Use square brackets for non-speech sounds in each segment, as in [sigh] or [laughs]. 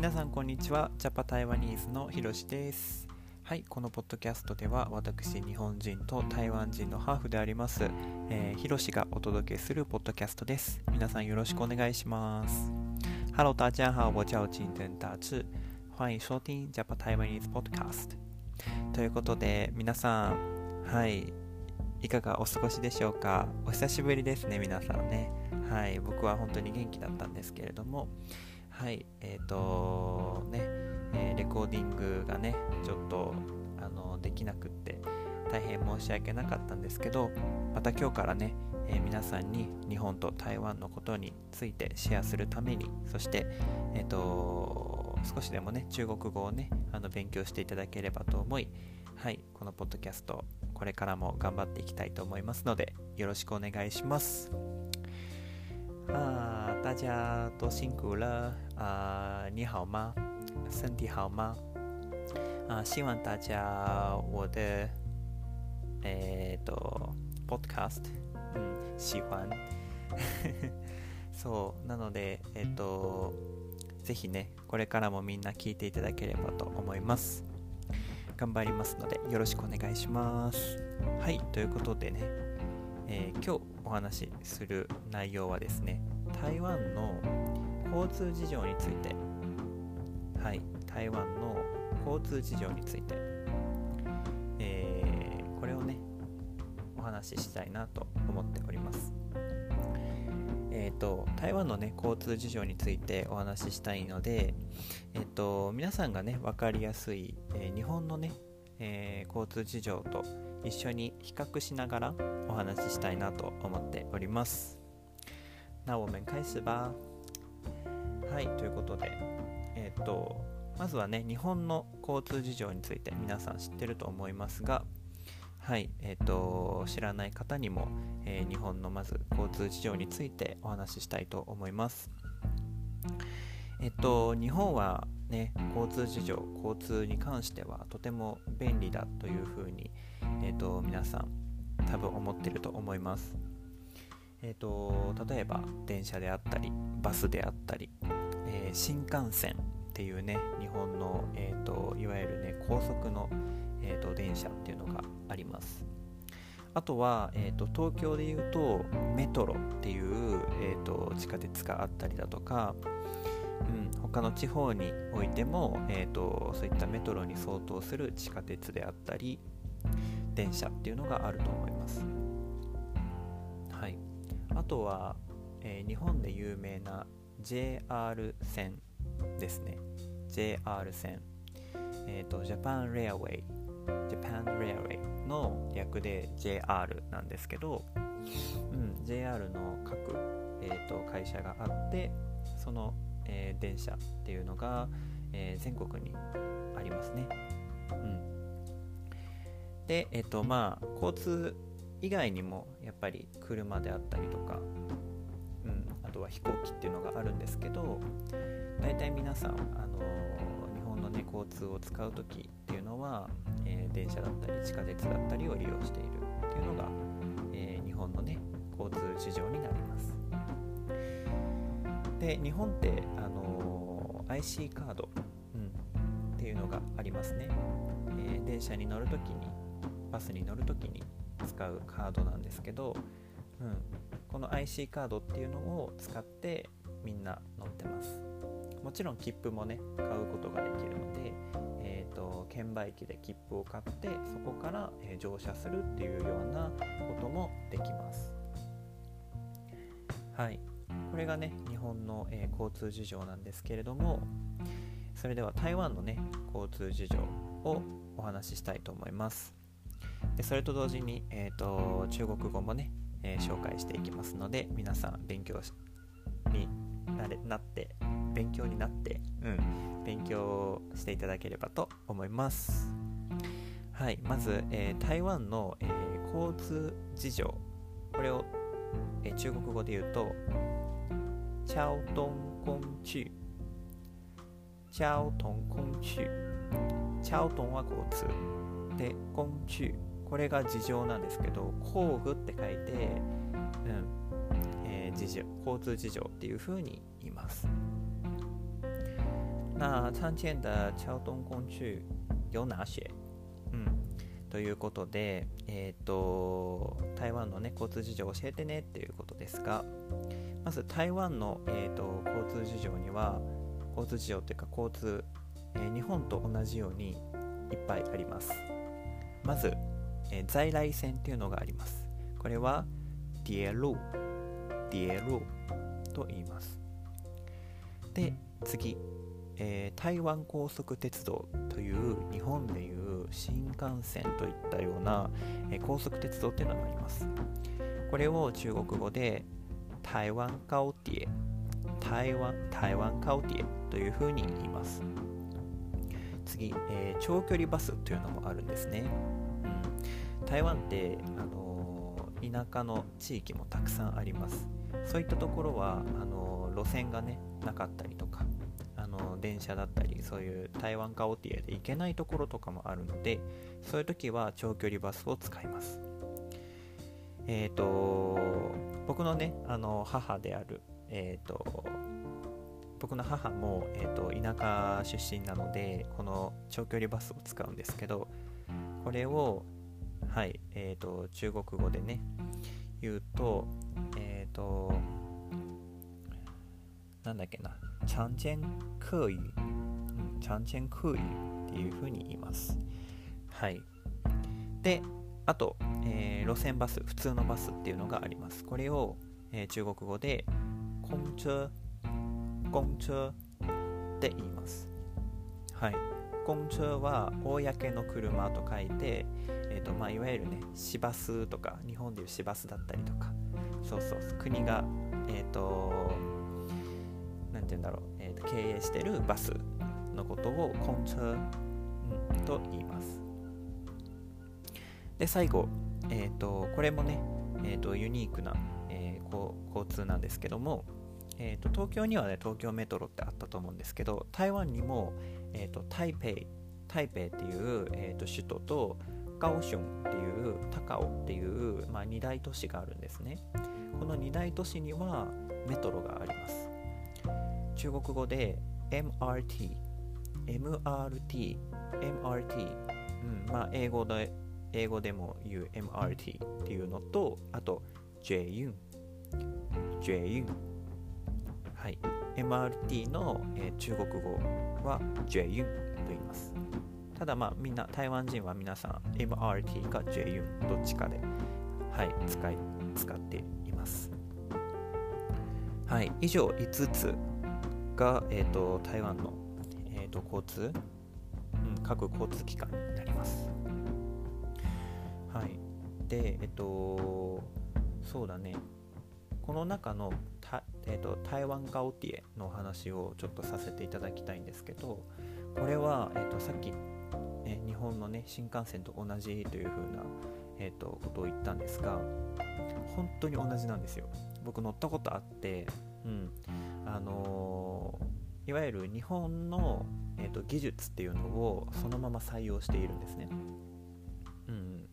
皆さんこんにちは。ジャパ台湾ニーズのひろしです。はいこのポッドキャストでは私日本人と台湾人のハーフでありますえー、ひろしがお届けするポッドキャストです。皆さんよろしくお願いします。Hello 大家好。我叫金灯大志欢迎收听ジャパ台湾ニーズポッドキャスト。ということで皆さんはいいかがお過ごしでしょうか？お久しぶりですね皆さんね。はい僕は本当に元気だったんですけれども。はいえっ、ー、とね、えー、レコーディングがねちょっとあのできなくって大変申し訳なかったんですけどまた今日からね、えー、皆さんに日本と台湾のことについてシェアするためにそしてえっ、と少しでもね中国語をねあの勉強していただければと思いはいこのポッドキャストこれからも頑張っていきたいと思いますのでよろしくお願いします，大家都辛苦了啊！你好吗？身体好吗？啊，希望大家我的 [laughs] えっと podcast うん喜欢そうなのでえっとぜひねこれからもみんな聞いていただければと思います頑張りますのでよろしくお願いしますはいということでね、えー、今日お話しする内容はですね台湾の交通事情について。はい台湾の交通事情について、えー、これをねお話ししたいなと思っております。えっ、ー、と台湾のね交通事情についてお話ししたいのでえっ、ー、と皆さんがね分かりやすい、えー、日本のね、え交通事情と一緒に比較しながらお話ししたいなと思っております。那我们開始吧。はい、ということで、えっ、ー、と、まずはね、日本の交通事情について皆さん知ってると思いますが、はい、えっ、ー、と、知らない方にも、えー、日本のまず交通事情についてお話ししたいと思います。えっと、日本はね、交通事情、交通に関してはとても便利だというふうに、えっと、皆さん多分思ってると思います。えっと、例えば電車であったり、バスであったり、えー、新幹線っていうね、日本の、えーと、いわゆるね、高速の、えーと、電車っていうのがあります。あとは、えーと、東京でいうとメトロっていう、えー、と地下鉄があったりだとか、うん、他の地方においても、えー、とそういったメトロに相当する地下鉄であったり電車っていうのがあると思います。あとは、えー、日本で有名な JR 線ですね。JR 線。えっ、ー、と Japan Railway Japan Railway の略で JR なんですけど、うん、JR の各、えーと、会社があってその、えー、電車っていうのが、えー、全国にありますね、うん、でえっ、ー、とまあ交通以外にもやっぱり車であったりとかうんあとは飛行機っていうのがあるんですけど大体皆さん、あの日本の、ね、交通を使う時っていうのは、えー、電車だったり地下鉄だったりを利用しているっていうのが、えー、日本の、ね、交通事情になります。で日本って、あの IC カード、うん、っていうのがありますね、えー、電車に乗るときにバスに乗るときに使うカードなんですけど、うん、この IC カードっていうのを使ってみんな乗ってます。もちろん切符もね買うことができるので、えーと、券売機で切符を買ってそこから、え、乗車するっていうようなこともできます。はい。これがね日本の、えー、交通事情なんですけれどもそれでは台湾のね交通事情をお話ししたいと思います。でそれと同時に、えーと中国語もねえー、紹介していきますので皆さん勉強になれなって勉強になって、うん、勉強していただければと思います。はいまず、えー、台湾の、えー、交通事情。これを、え中国語で言うと交通工具交通工具交通は交通。で工具これが事情なんですけど工具って書いて、うんえー、事情交通事情っていうふうに言います。那常见的交通工具有哪些？うん、ということで、えーと、台湾の、ね、交通事情を教えてねっていうことですがまず台湾の、えーと、交通事情には交通事情というか交通、えー、日本と同じようにいっぱいあります。まず、えー、在来線っていうのがあります。これは鐵路鐵路と言います。で次。えー、台湾高速鉄道という日本でいう新幹線といったような、えー、高速鉄道っていうのがあります。これを中国語で台灣高鐵台灣台灣高鐵というふうに言います。次、えー、長距離バスというのもあるんですね、台湾って、あの、田舎の地域もたくさんあります。そういったところはあの路線がねなかったりとかあの電車だったりそういう台湾カオティエで行けないところとかもあるのでそういう時は長距離バスを使います。えっ、ー、と僕のねあの母であるえっ、ー、と僕の母も、えーと、田舎出身なのでこの長距離バスを使うんですけどこれをはいえーと、中国語でね言うとえっ、ー、となんだっけな長間客语、長間客语っていうふうに言います。はい。で、あと、えー、路線バス、普通のバスっていうのがあります。これを、えー、中国語で、公車、公車って言います。はい。公車は公の車と書いて、えーとまあ、いわゆるね、市バスとか、日本でいう市バスだったりとか、そうそう国が、えっ、ー、と、何て言うんだろう、えーと、経営してるバスのことをコンチャ、うん、と言います。で最後、えーと、これもね、えーと、ユニークな、えー、交通なんですけども、えー、と東京にはね東京メトロってあったと思うんですけど台湾にも、えー、と台北台北っていう、えー、と首都とカオションっていう高尾っていう、まあ、2大都市があるんですねこの2大都市にはメトロがあります中国語で MRT、MRT、MRT、うん、まあ英語で英語でも言う MRT っていうのと、あと JUN、JUN。はい。MRT の、えー、中国語は JUN と言います。ただまあみんな、台湾人は皆さん MRT か JUN どっちかで、はい、使い、使っています。はい、以上5つが、えーと、台湾の、えーと、交通、うん、各交通機関になります。はい。で、えっ、ー、と、そうだね、この中のた、えーと、台湾ガオティエの話をちょっとさせていただきたいんですけど、これは、えー、とさっき、え日本の、ね、新幹線と同じというふうな、えー、とことを言ったんですが、本当に同じなんですよ。僕乗ったことあって、うん、あのー、いわゆる日本の、えーと、技術っていうのをそのまま採用しているんですね。うん、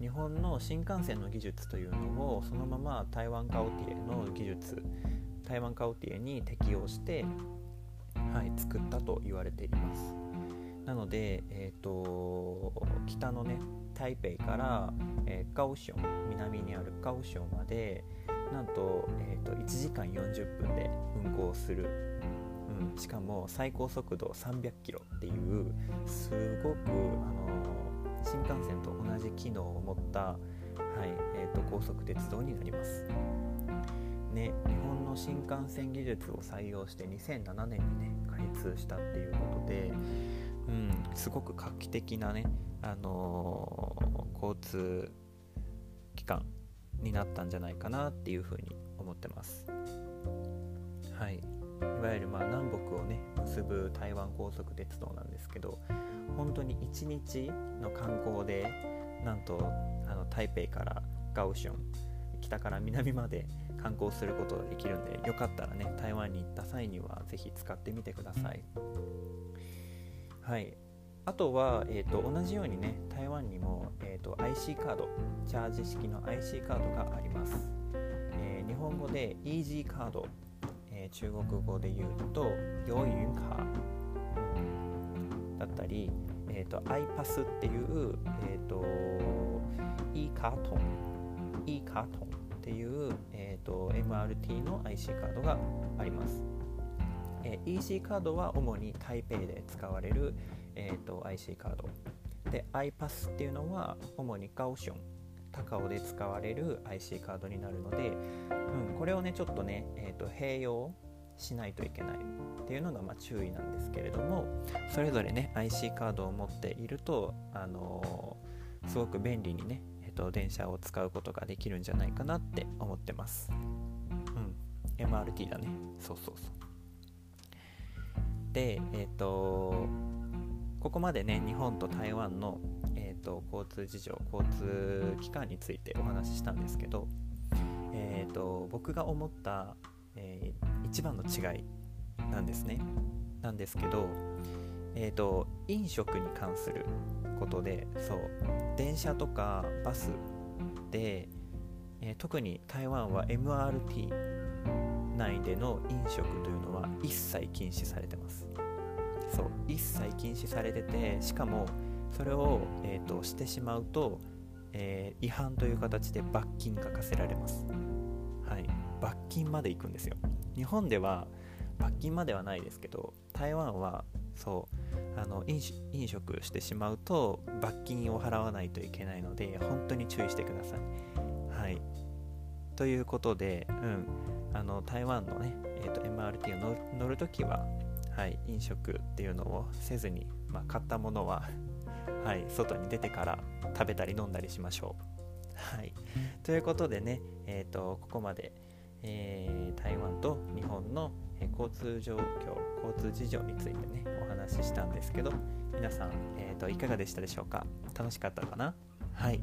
日本の新幹線の技術というのをそのまま台湾カオティエの技術台湾カオティエに適用して、はい、作ったと言われています。なので、えーと、北のね台北から、えー、カオション南にあるカオションまでなんと,、えーと、1時間40分で運行する、うん、しかも最高速度300キロっていうすごく、あの新幹線と同じ機能を持った、はいえーと、高速鉄道になります。ね、日本の新幹線技術を採用して2007年にね開通したっていうことで、うん、すごく画期的なね、あのー、交通機関になったんじゃないかなっていうふうに思ってます。はい、いわゆるまあ南北をね結ぶ台湾高速鉄道なんですけど本当に1日の観光でなんとあの台北からガオション北から南まで観光することができるんでよかったらね台湾に行った際には是非使ってみてください。はい。あとは、えーと、同じようにね台湾にも、えーと、IC カードチャージ式の IC カードがあります、えー、日本語で EG カード、えー、中国語で言うとヨユンカーだったり、えーと、iPass っていう、えーと、e カートン e カートンっていう、えーと、MRT の IC カードがあります、え、EC カードは主に台北で使われる、えー、と IC カード。で iPass っていうのは主にガオション高尾で使われる IC カードになるので、うん、これをねちょっとね、えーと、併用しないといけないっていうのがま注意なんですけれどもそれぞれね IC カードを持っていると、あのー、すごく便利にね、えーと、電車を使うことができるんじゃないかなって思ってます。うん、MRT だね。そうそうそう。でえ、ー、とここまでね日本と台湾のと交通事情交通機関についてお話ししたんですけど、えーと、僕が思った、えー、一番の違いなんですね。なんですけど、えーと、飲食に関することでそう電車とかバスで、えー、特に台湾は MRT 内での飲食というのは一切禁止されてます。そう一切禁止されててしかもそれを、えーと、してしまうと、えー、違反という形で罰金が課せられます、はい、罰金まで行くんですよ。日本では罰金まではないですけど台湾はそうあの飲食してしまうと罰金を払わないといけないので本当に注意してください。はい、ということで、うん、あの台湾のね、えーと、MRT を乗るときは、はい、飲食っていうのをせずに、まあ、買ったものは [laughs] はい、外に出てから食べたり飲んだりしましょう。[laughs] はい、ということでね、えーと、ここまで、えー、台湾と日本の、交通状況交通事情についてねお話ししたんですけど皆さん、えーと、いかがでしたでしょうか？楽しかったかな？はい。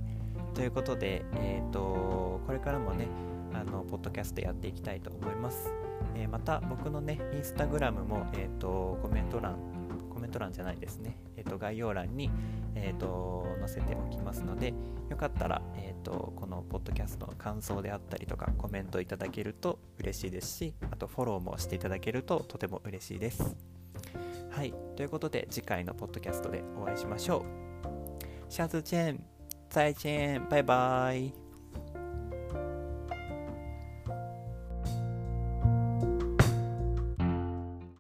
ということで、えーと、これからもねあのポッドキャストやっていきたいと思います、えー、また僕のねインスタグラムも、えー、とコメント欄コメント欄じゃないですね、えー、と概要欄に、えーと、載せておきますのでよかったら、えーと、このポッドキャストの感想であったりとかコメントいただけると嬉しいですしあとフォローもしていただけるととても嬉しいです。はい。ということで次回のポッドキャストでお会いしましょう。下次见再见バイバイ